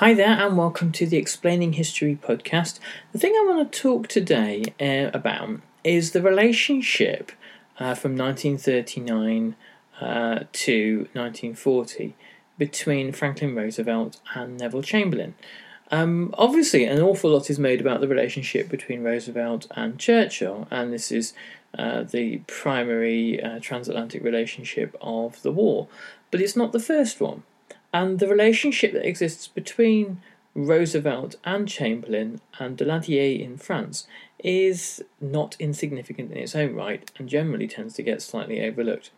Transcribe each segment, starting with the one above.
Hi there, and welcome to the Explaining History podcast. The thing I want to talk today uh, about is the relationship uh, from 1939 uh, to 1940 between Franklin Roosevelt and Neville Chamberlain. Um, obviously, an awful lot is made about the relationship between Roosevelt and Churchill, and this is uh, the primary uh, transatlantic relationship of the war. But it's not the first one. And the relationship that exists between Roosevelt and Chamberlain and Daladier in France is not insignificant in its own right and generally tends to get slightly overlooked.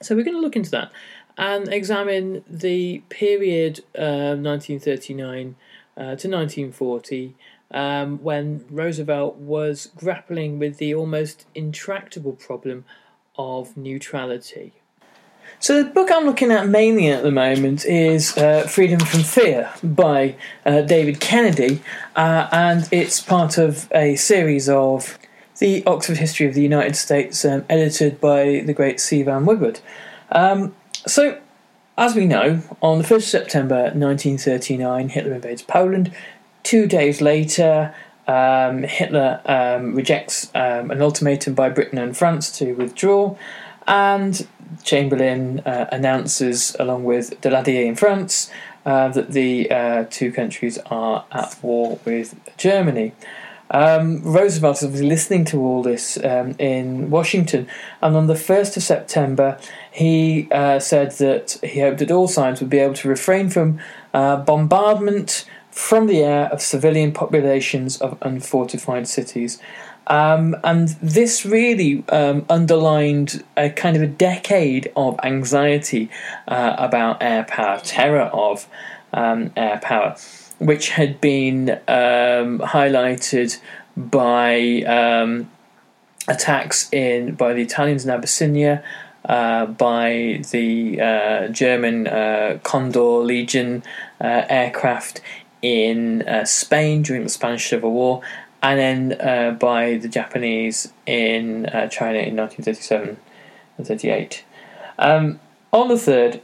So we're going to look into that and examine the period uh, 1939 uh, to 1940 um, when Roosevelt was grappling with the almost intractable problem of neutrality. So the book I'm looking at mainly at the moment is uh, Freedom from Fear by uh, David Kennedy, uh, and it's part of a series of the Oxford History of the United States, um, edited by the great C. Vann Woodward. Um, so, as we know, on the 1st of September 1939, Hitler invades Poland. Two days later, um, Hitler um, rejects um, an ultimatum by Britain and France to withdraw, and Chamberlain uh, announces, along with Daladier in France, uh, that the uh, two countries are at war with Germany. Um, Roosevelt was listening to all this um, in Washington, and on the 1st of September, he uh, said that he hoped that all sides would be able to refrain from uh, bombardment from the air of civilian populations of unfortified cities. Um, and this really um, underlined a kind of a decade of anxiety uh, about air power, terror of um, air power, which had been um, highlighted by um, attacks in by the Italians in Abyssinia. Uh, by the uh, German uh, Condor Legion uh, aircraft in uh, Spain during the Spanish Civil War, and then uh, by the Japanese in uh, China in 1937 and 38. Um, on the 3rd,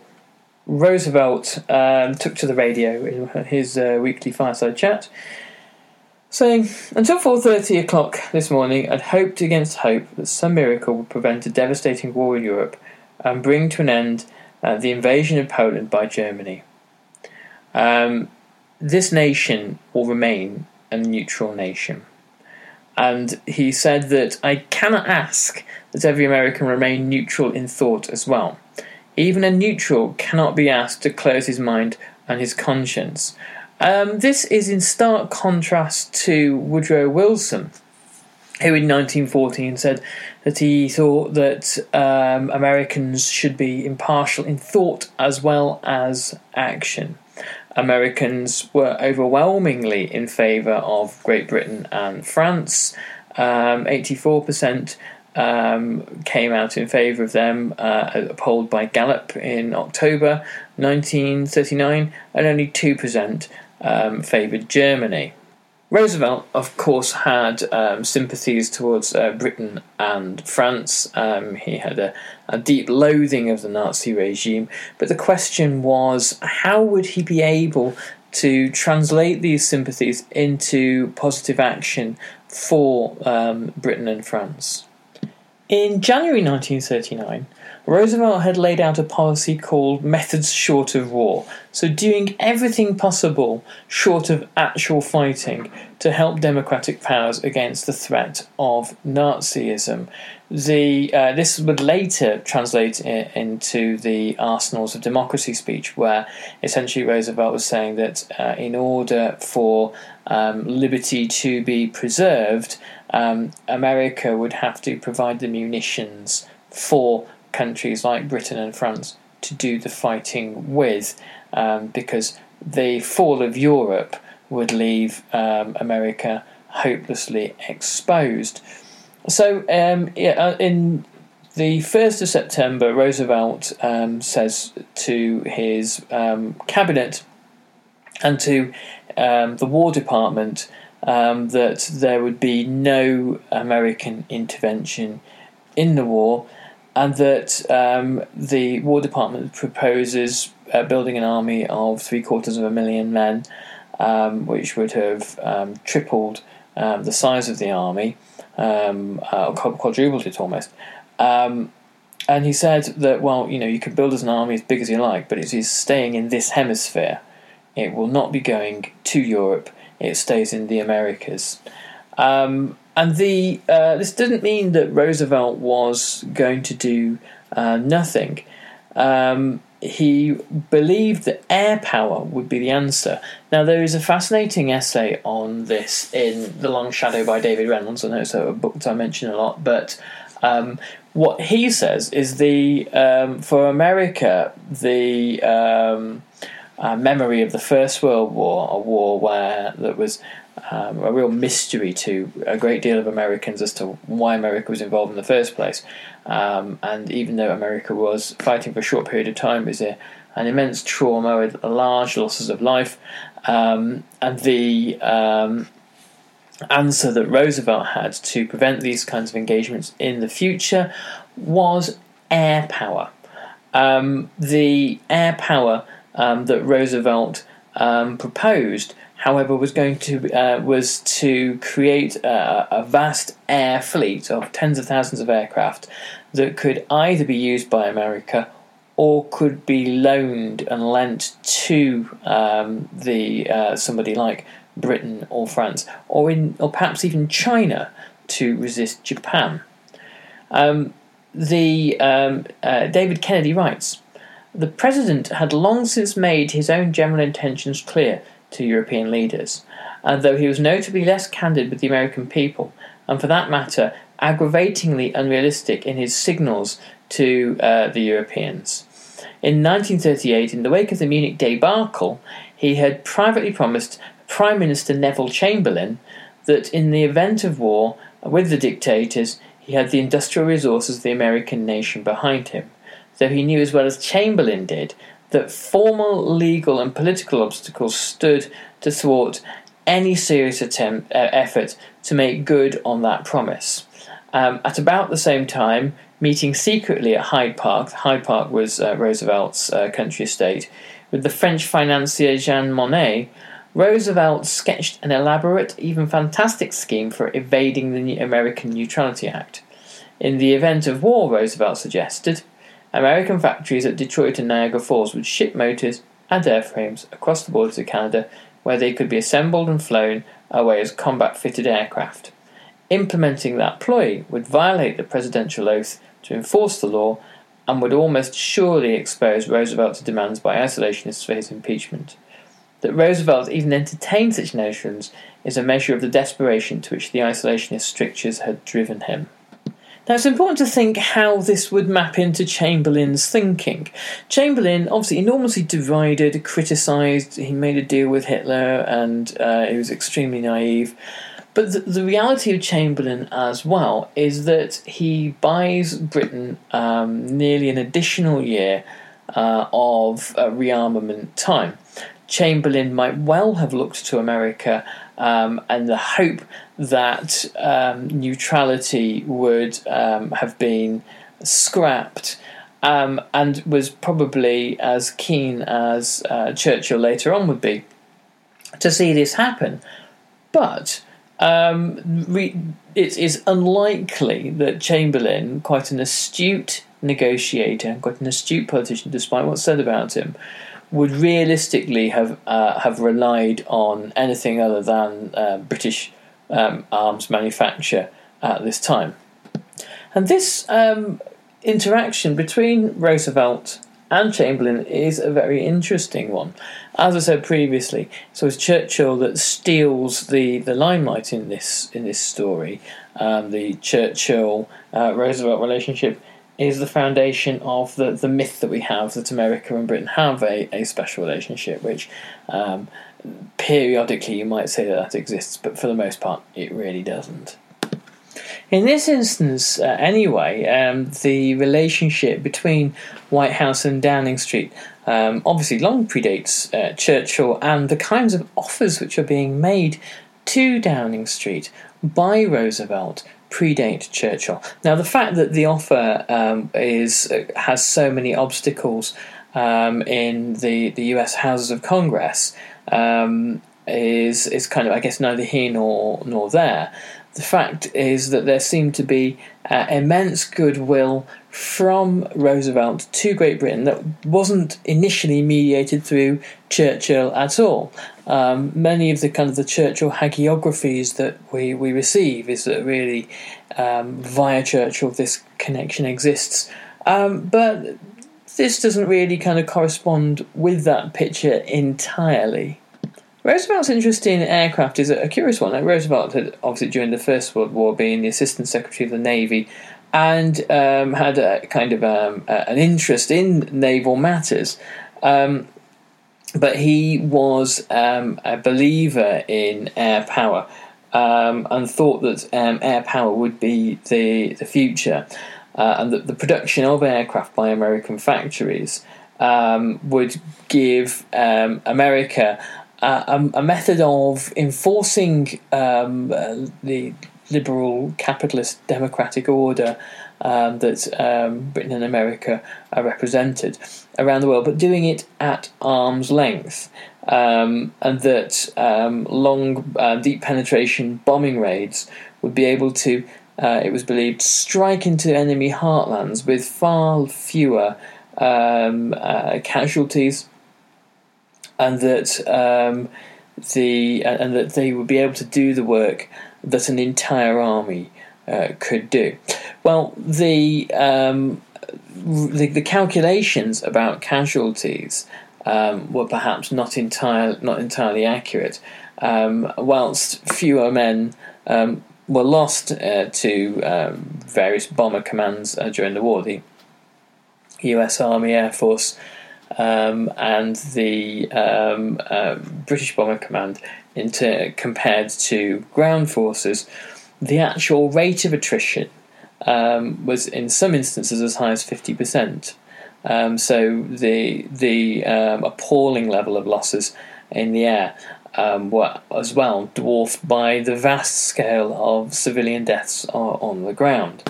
Roosevelt um, took to the radio in his uh, weekly fireside chat, saying, Until 4.30 o'clock this morning, I'd hoped against hope that some miracle would prevent a devastating war in Europe and bring to an end uh, the invasion of Poland by Germany. Um, this nation will remain a neutral nation. And he said that I cannot ask that every American remain neutral in thought as well. Even a neutral cannot be asked to close his mind and his conscience. Um, this is in stark contrast to Woodrow Wilson, who in 1914 said that he thought that um, Americans should be impartial in thought as well as action. Americans were overwhelmingly in favour of Great Britain and France. Um, 84% um, came out in favour of them, uh, polled by Gallup in October 1939, and only 2% um, favoured Germany. Roosevelt, of course, had um, sympathies towards uh, Britain and France. Um, he had a, a, deep loathing of the Nazi regime, but the question was how would he be able to translate these sympathies into positive action for um, Britain and France? In January 1939, Roosevelt had laid out a policy called methods short of war, so doing everything possible short of actual fighting to help democratic powers against the threat of Nazism. The uh, this would later translate into the Arsenals of Democracy speech, where essentially Roosevelt was saying that uh, in order for um, liberty to be preserved, um, America would have to provide the munitions for countries like Britain and France to do the fighting with, um, because the fall of Europe would leave um, America hopelessly exposed. So, um, uh, in the 1st of September, Roosevelt um, says to his um, cabinet and to um, the War Department that there would be no American intervention in the war and that um, the War Department proposes uh, building an army of three quarters of a million men, um, which would have um, tripled um, the size of the army, um, uh, quadrupled it almost. Um, and he said that, well, you know, you can build as an army as big as you like, but it is staying in this hemisphere. It will not be going to Europe. It stays in the Americas. Um, and the uh, this didn't mean that Roosevelt was going to do uh, nothing. Um, he believed that air power would be the answer. Now, there is a fascinating essay on this in The Long Shadow by David Reynolds. I know it's a book that I mention a lot, but um, what he says is the um, for America the um, uh, memory of the First World War, a war where there was um, a real mystery to a great deal of Americans as to why America was involved in the first place. Um, and even though America was fighting for a short period of time, it was a, an immense trauma with large losses of life. Um, and the um, answer that Roosevelt had to prevent these kinds of engagements in the future was air power. Um, the air power um, that Roosevelt proposed however, was going to uh, was to create a, a, vast air fleet of tens of thousands of aircraft that could either be used by America or could be loaned and lent to um, the uh, somebody like Britain or France, or in or perhaps even China to resist Japan. Um, the um, uh, David Kennedy writes. The president had long since made his own general intentions clear to European leaders, and though he was notably less candid with the American people, and for that matter, aggravatingly unrealistic in his signals to uh, the Europeans. In 1938, in the wake of the Munich debacle, he had privately promised Prime Minister Neville Chamberlain that in the event of war with the dictators, he had the industrial resources of the American nation behind him, though he knew as well as Chamberlain did that formal legal and political obstacles stood to thwart any serious attempt uh, effort to make good on that promise. Um, at about the same time, meeting secretly at Hyde Park, Hyde Park was uh, Roosevelt's uh, country estate, with the French financier Jean Monnet, Roosevelt sketched an elaborate, even fantastic scheme for evading the American Neutrality Act. In the event of war, Roosevelt suggested, American factories at Detroit and Niagara Falls would ship motors and airframes across the border to Canada, where they could be assembled and flown away as combat fitted aircraft. Implementing that ploy would violate the presidential oath to enforce the law and would almost surely expose Roosevelt to demands by isolationists for his impeachment. That Roosevelt even entertained such notions is a measure of the desperation to which the isolationist strictures had driven him. Now, it's important to think how this would map into Chamberlain's thinking. Chamberlain, obviously enormously divided, criticised, he made a deal with Hitler, and uh, he was extremely naive. But the, the, reality of Chamberlain as well is that he buys Britain um, nearly an additional year uh, of uh, rearmament time. Chamberlain might well have looked to America um, and the hope that um, neutrality would um, have been scrapped. Um, and was probably as keen as uh, Churchill later on would be to see this happen. But um, re- it is unlikely that Chamberlain, quite an astute negotiator, quite an astute politician, despite what's said about him, would realistically have uh, have relied on anything other than uh, British um, arms manufacture at this time. And this um, interaction between Roosevelt and Chamberlain is a very interesting one. As I said previously, so it's Churchill that steals the, the limelight in this in this story. Um, the Churchill uh, Roosevelt relationship is the foundation of the, the myth that we have that America and Britain have a, a special relationship, which um, periodically you might say that that exists, but for the most part it really doesn't. In this instance, uh, anyway, um, the relationship between White House and Downing Street um, obviously long predates uh, Churchill and the kinds of offers which are being made to Downing Street by Roosevelt predate Churchill. Now, the fact that the offer um, is uh, has so many obstacles um, in the the U.S. Houses of Congress um, is is kind of, I guess, neither here nor nor there the fact is that there seemed to be uh, immense goodwill from Roosevelt to Great Britain that wasn't initially mediated through Churchill at all. Um, many of the kind of the Churchill hagiographies that we, we receive is that really um, via Churchill this connection exists. Um, but this doesn't really kind of correspond with that picture entirely. Roosevelt's interest in aircraft is a curious one. Roosevelt had obviously during the First World War been the Assistant Secretary of the Navy and um, had a kind of um, an interest in naval matters. Um, but he was um, a believer in air power um, and thought that um, air power would be the, the future uh, and that the production of aircraft by American factories would give America a, a, method of enforcing um, uh, the liberal capitalist democratic order um, that um, Britain and America are represented around the world, but doing it at arm's length. Um, and that um, long, uh, deep penetration bombing raids would be able to, uh, it was believed, strike into enemy heartlands with far fewer um, uh, casualties and that um, the and that they would be able to do the work that an entire army uh, could do. Well, the, um, the, the calculations about casualties um, were perhaps not entire not entirely accurate. Um, whilst fewer men um, were lost uh, to um, various bomber commands uh, during the war, the U.S. Army, Air Force, um, and the um, uh, British Bomber Command into, compared to ground forces, the actual rate of attrition um, was in some instances as high as 50%. Um, so the the um, appalling level of losses in the air um, were as well dwarfed by the vast scale of civilian deaths on the ground.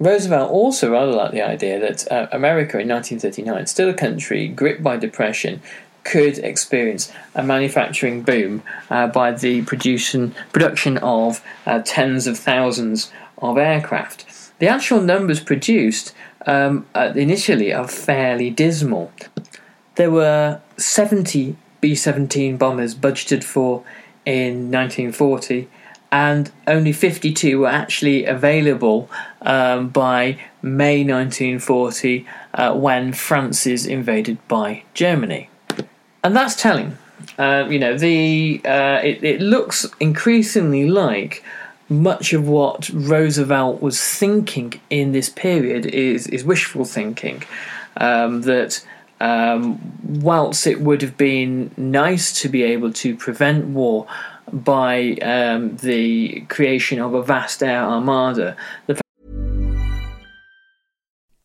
Roosevelt also rather liked the idea that uh, America in 1939, still a country gripped by depression, could experience a manufacturing boom uh, by the production production of uh, tens of thousands of aircraft. The actual numbers produced um, initially are fairly dismal. There were 70 B 17 bombers budgeted for in 1940 and only 52 were actually available um, by May 1940 uh, when France is invaded by Germany. And that's telling. Uh, you know, the uh, it, it looks increasingly like much of what Roosevelt was thinking in this period is, is wishful thinking. Um, that um, whilst it would have been nice to be able to prevent war by um, the creation of a vast air armada. The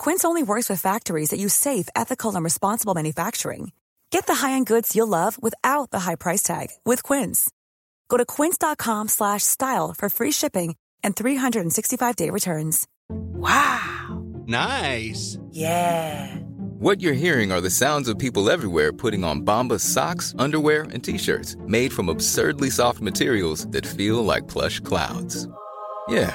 Quince only works with factories that use safe, ethical, and responsible manufacturing. Get the high-end goods you'll love without the high price tag with Quince. Go to quince.com/style for free shipping and 365-day returns. Wow. Nice. Yeah. What you're hearing are the sounds of people everywhere putting on Bombas socks, underwear, and t-shirts made from absurdly soft materials that feel like plush clouds. Yeah,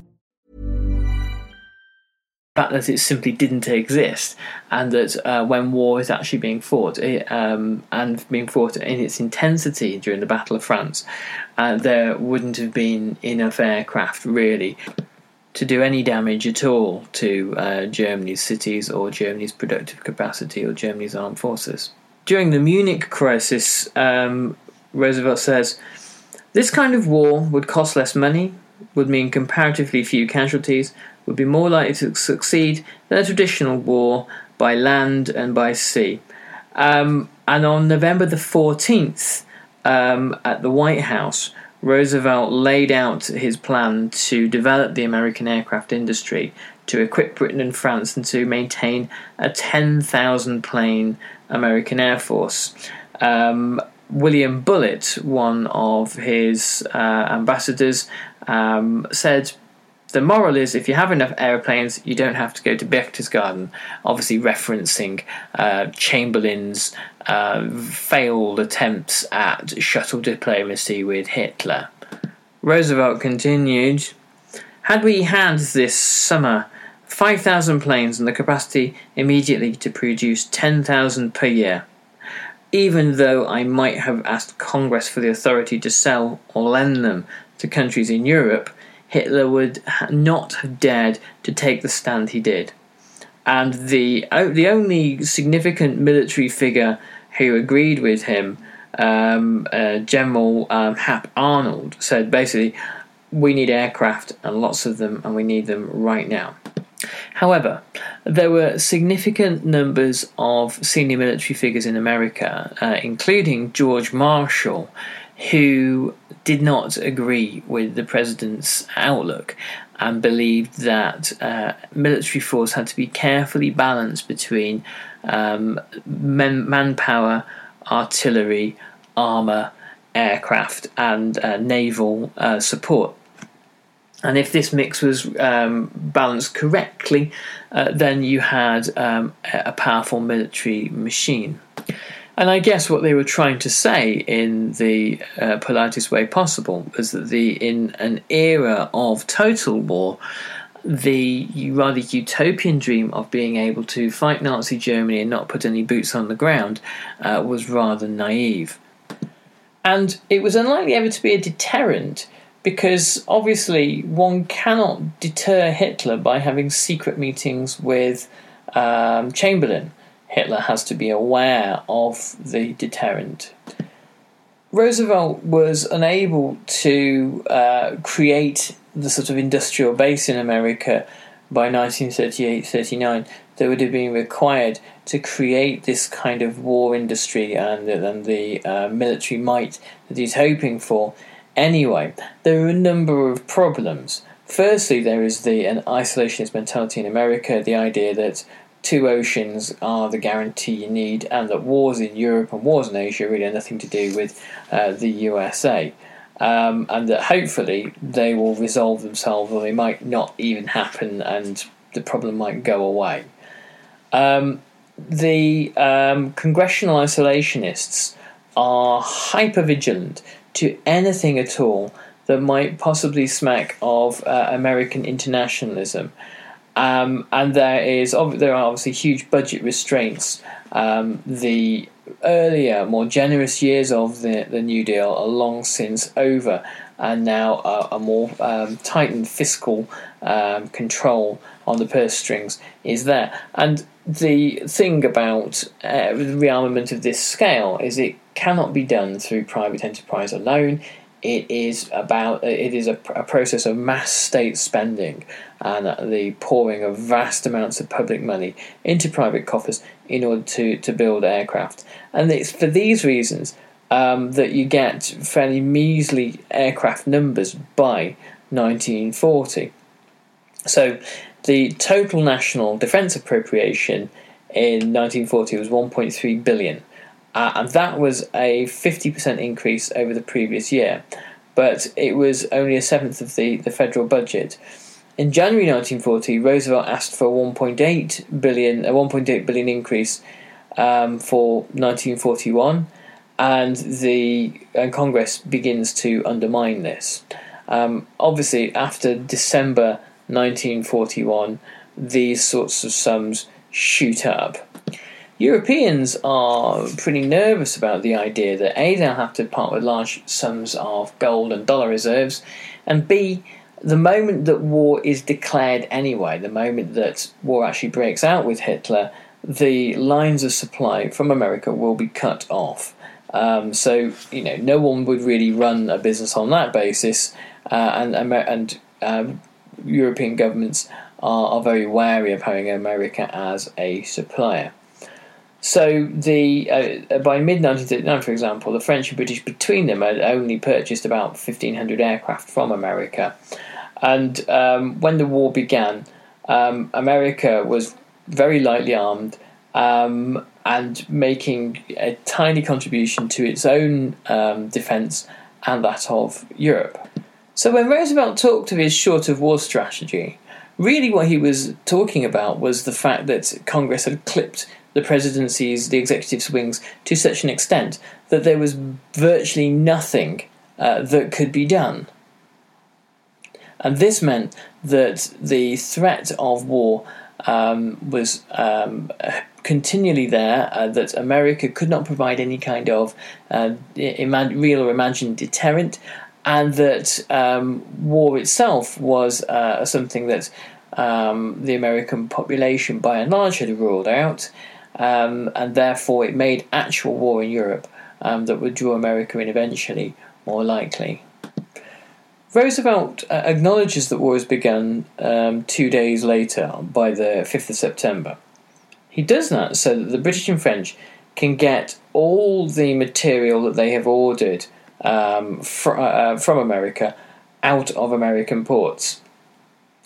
Fact that it simply didn't exist, and that uh, when war is actually being fought it, um, and being fought in its intensity during the Battle of France, uh, there wouldn't have been enough aircraft really to do any damage at all to uh, Germany's cities or Germany's productive capacity or Germany's armed forces. During the Munich crisis, um, Roosevelt says, This kind of war would cost less money, would mean comparatively few casualties, would be more likely to succeed than a traditional war by land and by sea. Um, and on November the 14th, um, at the White House, Roosevelt laid out his plan to develop the American aircraft industry, to equip Britain and France, and to maintain a 10,000 plane American Air Force. Um, William Bullitt, one of his uh, ambassadors, um, said the moral is if you have enough aeroplanes, you don't have to go to Berchtesgaden, obviously referencing uh, Chamberlain's uh, failed attempts at shuttle diplomacy with Hitler. Roosevelt continued Had we had this summer 5,000 planes and the capacity immediately to produce 10,000 per year, even though I might have asked Congress for the authority to sell or lend them to countries in Europe, Hitler would not have dared to take the stand he did. And the the only significant military figure who agreed with him, um, uh, General um, Hap Arnold, said basically, "We need aircraft and lots of them, and we need them right now." However, there were significant numbers of senior military figures in America, uh, including George Marshall, who did not agree with the president's outlook and believed that uh, military force had to be carefully balanced between um, man- manpower, artillery, armour, aircraft, and uh, naval uh, support. And if this mix was um, balanced correctly, uh, then you had um, a powerful military machine. And I guess what they were trying to say in the uh, politest way possible was that the in an era of total war, the rather utopian dream of being able to fight Nazi Germany and not put any boots on the ground uh, was rather naive. And it was unlikely ever to be a deterrent because obviously one cannot deter Hitler by having secret meetings with um, Chamberlain. Hitler has to be aware of the deterrent. Roosevelt was unable to uh, create the sort of industrial base in America by 1938 39 that would have been required to create this kind of war industry and, and the uh, military might that he's hoping for. Anyway, there are a number of problems. Firstly, there is the an isolationist mentality in America, the idea that two oceans are the guarantee you need, and that wars in Europe and wars in Asia really have nothing to do with uh, the USA. Um, and that hopefully they will resolve themselves, or they might not even happen, and the problem might go away. Um, the um, congressional isolationists are hyper vigilant to anything at all that might possibly smack of uh, American internationalism. Um, and there is there are obviously huge budget restraints. Um, the earlier, more generous years of the, the New Deal are long since over, and now a, a more um, tightened fiscal um, control on the purse strings is there. And the thing about uh, the rearmament of this scale is it cannot be done through private enterprise alone. It is about it is a, a process of mass state spending and the pouring of vast amounts of public money into private coffers in order to, to build aircraft. And it's for these reasons um, that you get fairly measly aircraft numbers by 1940. So the total national defence appropriation in 1940 was 1.3 billion, uh, and that was a 50% increase over the previous year, but it was only a seventh of the, the federal budget. In January 1940, Roosevelt asked for a 1.8 billion, a 1.8 billion increase um, for 1941, and the and Congress begins to undermine this. Um, obviously, after December 1941, these sorts of sums shoot up. Europeans are pretty nervous about the idea that A, they'll have to part with large sums of gold and dollar reserves, and B, the moment that war is declared anyway, the moment that war actually breaks out with Hitler, the lines of supply from America will be cut off. Um, so you know, no one would really run a business on that basis, uh, and and um, European governments are, are very wary of having America as a supplier. So the uh, by mid 1939, for example, the French and British between them had only purchased about 1,500 aircraft from America, and um, when the war began, um, America was very lightly armed um, and making a tiny contribution to its own um, defence and that of Europe. So when Roosevelt talked of his short of war strategy, really what he was talking about was the fact that Congress had clipped the presidency's, the executive swings, to such an extent that there was virtually nothing uh, that could be done. And this meant that the threat of war um, was um, continually there, uh, that America could not provide any kind of uh, real or imagined deterrent, and that um, war itself was uh, something that um, the American population by and large had ruled out, um, and therefore it made actual war in Europe um, that would draw America in eventually more likely. Roosevelt uh, acknowledges that war has begun um, two days later, by the 5th of September. He does that so that the British and French can get all the material that they have ordered um, fr- uh, from America out of American ports.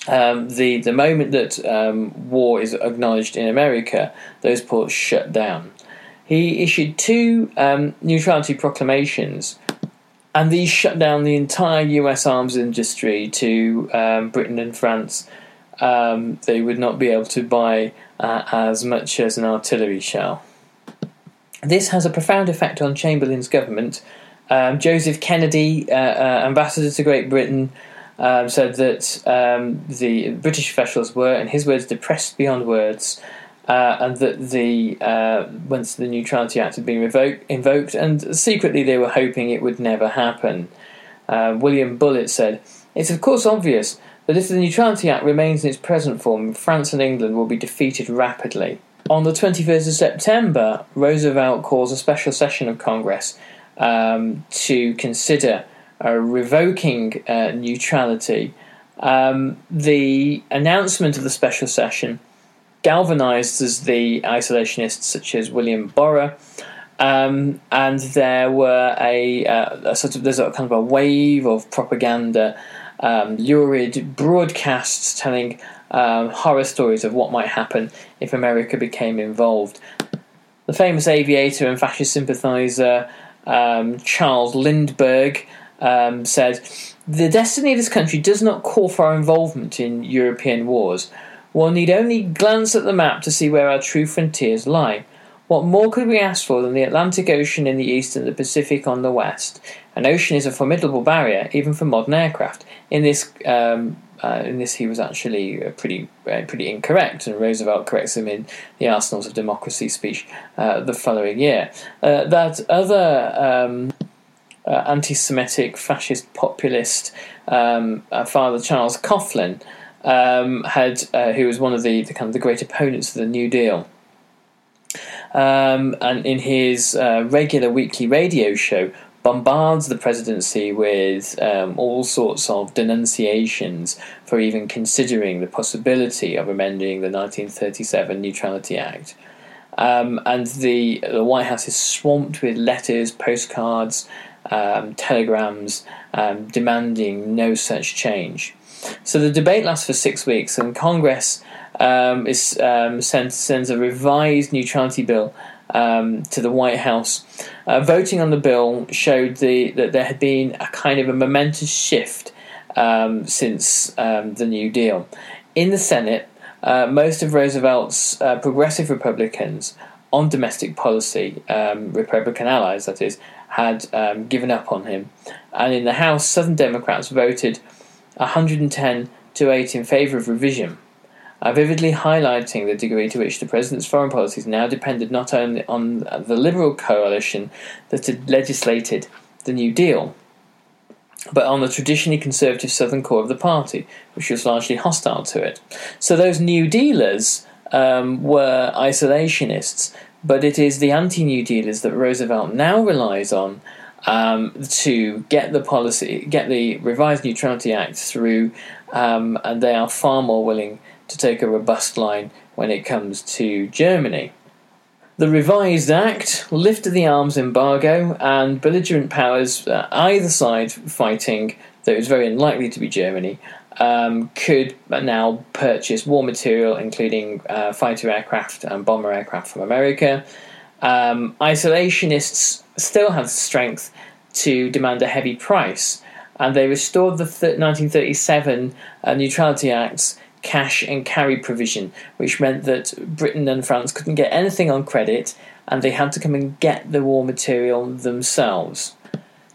Um, the the moment that um, war is acknowledged in America, those ports shut down. He issued two um, neutrality proclamations, and these shut down the entire U.S. arms industry to um, Britain and France. Um, they would not be able to buy uh, as much as an artillery shell. This has a profound effect on Chamberlain's government, um, Joseph Kennedy, uh, uh, ambassador to Great Britain, um, said that um, the British officials were, in his words, depressed beyond words, uh, and that the uh, once the Neutrality Act had been revoked, invoked, and secretly they were hoping it would never happen. Uh, William Bullitt said, "It's of course obvious." That if the Neutrality Act remains in its present form, France and England will be defeated rapidly. On the 21st of September, Roosevelt calls a special session of Congress um, to consider revoking uh, neutrality Um, the announcement of the special session galvanized as the isolationists such as William Borah. Um, and there were a, uh, a, sort of there's a kind of a wave of propaganda, um, lurid broadcasts telling um, horror stories of what might happen if America became involved. The famous aviator and fascist sympathizer um, Charles Lindbergh um, said, "The destiny of this country does not call for our involvement in European wars." One need only glance at the map to see where our true frontiers lie. What more could we ask for than the Atlantic Ocean in the east and the Pacific on the west? An ocean is a formidable barrier, even for modern aircraft. In this, um, uh, in this, he was actually uh, pretty, uh, pretty incorrect, and Roosevelt corrects him in the Arsenals of Democracy speech uh, the following year. Uh, that other um, uh, anti-Semitic, fascist, populist um, Father Charles Coughlin um, had, uh, who was one of the, the, kind of the great opponents of the New Deal. Um, and in his uh, regular weekly radio show, bombards the presidency with um, all sorts of denunciations for even considering the possibility of amending the 1937 Neutrality Act. Um, and the, the White House is swamped with letters, postcards, um, telegrams um, demanding no such change. So the debate lasts for six weeks, and Congress um, is um, sends, sends a revised neutrality bill um, to the White House. Uh, voting on the bill showed the, that there had been a kind of a momentous shift um, since um, the New Deal. In the Senate, uh, most of Roosevelt's uh, progressive Republicans on domestic policy, um, Republican allies that is, had given up on him. And in the House, Southern Democrats voted 110 to 8 in favour of revision, uh, vividly highlighting the degree to which the President's foreign policies now depended not only on the Liberal coalition that had legislated the New Deal, but on the traditionally conservative southern core of the party, which was largely hostile to it. So those New Dealers um, were isolationists, but it is the anti New Dealers that Roosevelt now relies on um, to get the policy, get the revised Neutrality Act through, um, and they are far more willing to take a robust line when it comes to Germany. The revised act lifted the arms embargo, and belligerent powers, uh, either side fighting, though it was very unlikely to be Germany, um, could now purchase war material, including uh, fighter aircraft and bomber aircraft from America. Um, isolationists still have strength to demand a heavy price, and they restored the th- 1937 uh, Neutrality Act's cash and carry provision, which meant that Britain and France couldn't get anything on credit and they had to come and get the war material themselves.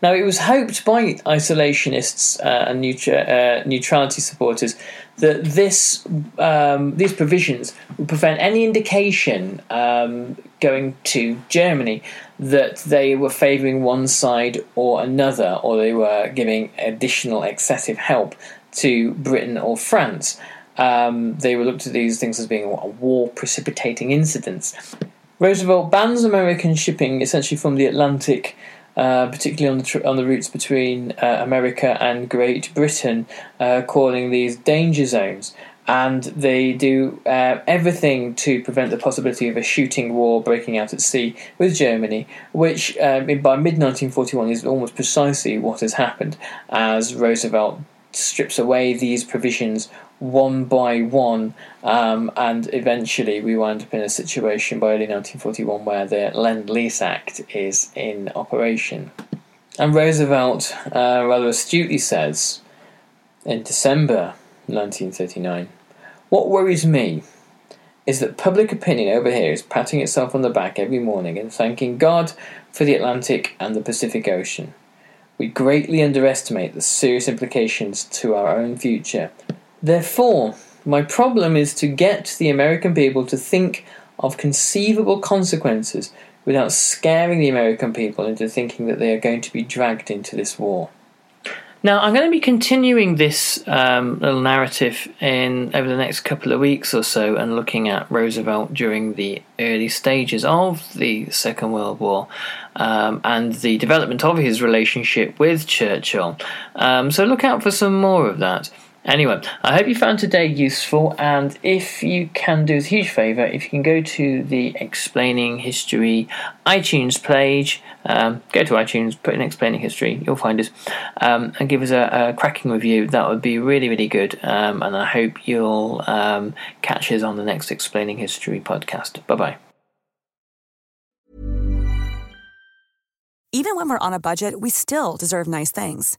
Now, it was hoped by isolationists uh, and uh, neutrality supporters that this um, these provisions would prevent any indication um, going to Germany that they were favouring one side or another, or they were giving additional excessive help to Britain or France. Um, they were looked at these things as being war precipitating incidents. Roosevelt bans American shipping essentially from the Atlantic uh, particularly on the tr- on the routes between uh, America and Great Britain, uh, calling these danger zones. And they do uh, everything to prevent the possibility of a shooting war breaking out at sea with Germany, which um, by mid 1941 is almost precisely what has happened as Roosevelt strips away these provisions one by one, um, and eventually we wind up in a situation by early 1941 where the Lend Lease Act is in operation. And Roosevelt uh, rather astutely says in December 1939 What worries me is that public opinion over here is patting itself on the back every morning and thanking God for the Atlantic and the Pacific Ocean. We greatly underestimate the serious implications to our own future Therefore, my problem is to get the American people to think of conceivable consequences without scaring the American people into thinking that they are going to be dragged into this war. Now, I'm going to be continuing this um, little narrative in over the next couple of weeks or so, and looking at Roosevelt during the early stages of the Second World War um, and the development of his relationship with Churchill. Um, so look out for some more of that. Anyway, I hope you found today useful, and if you can do us a huge favour, if you can go to the Explaining History iTunes page, um, go to iTunes, put in Explaining History, you'll find us, um, and give us a, a, cracking review. That would be really, really good, um, and I hope you'll um, catch us on the next Explaining History podcast. Bye bye. Even when we're on a budget, we still deserve nice things.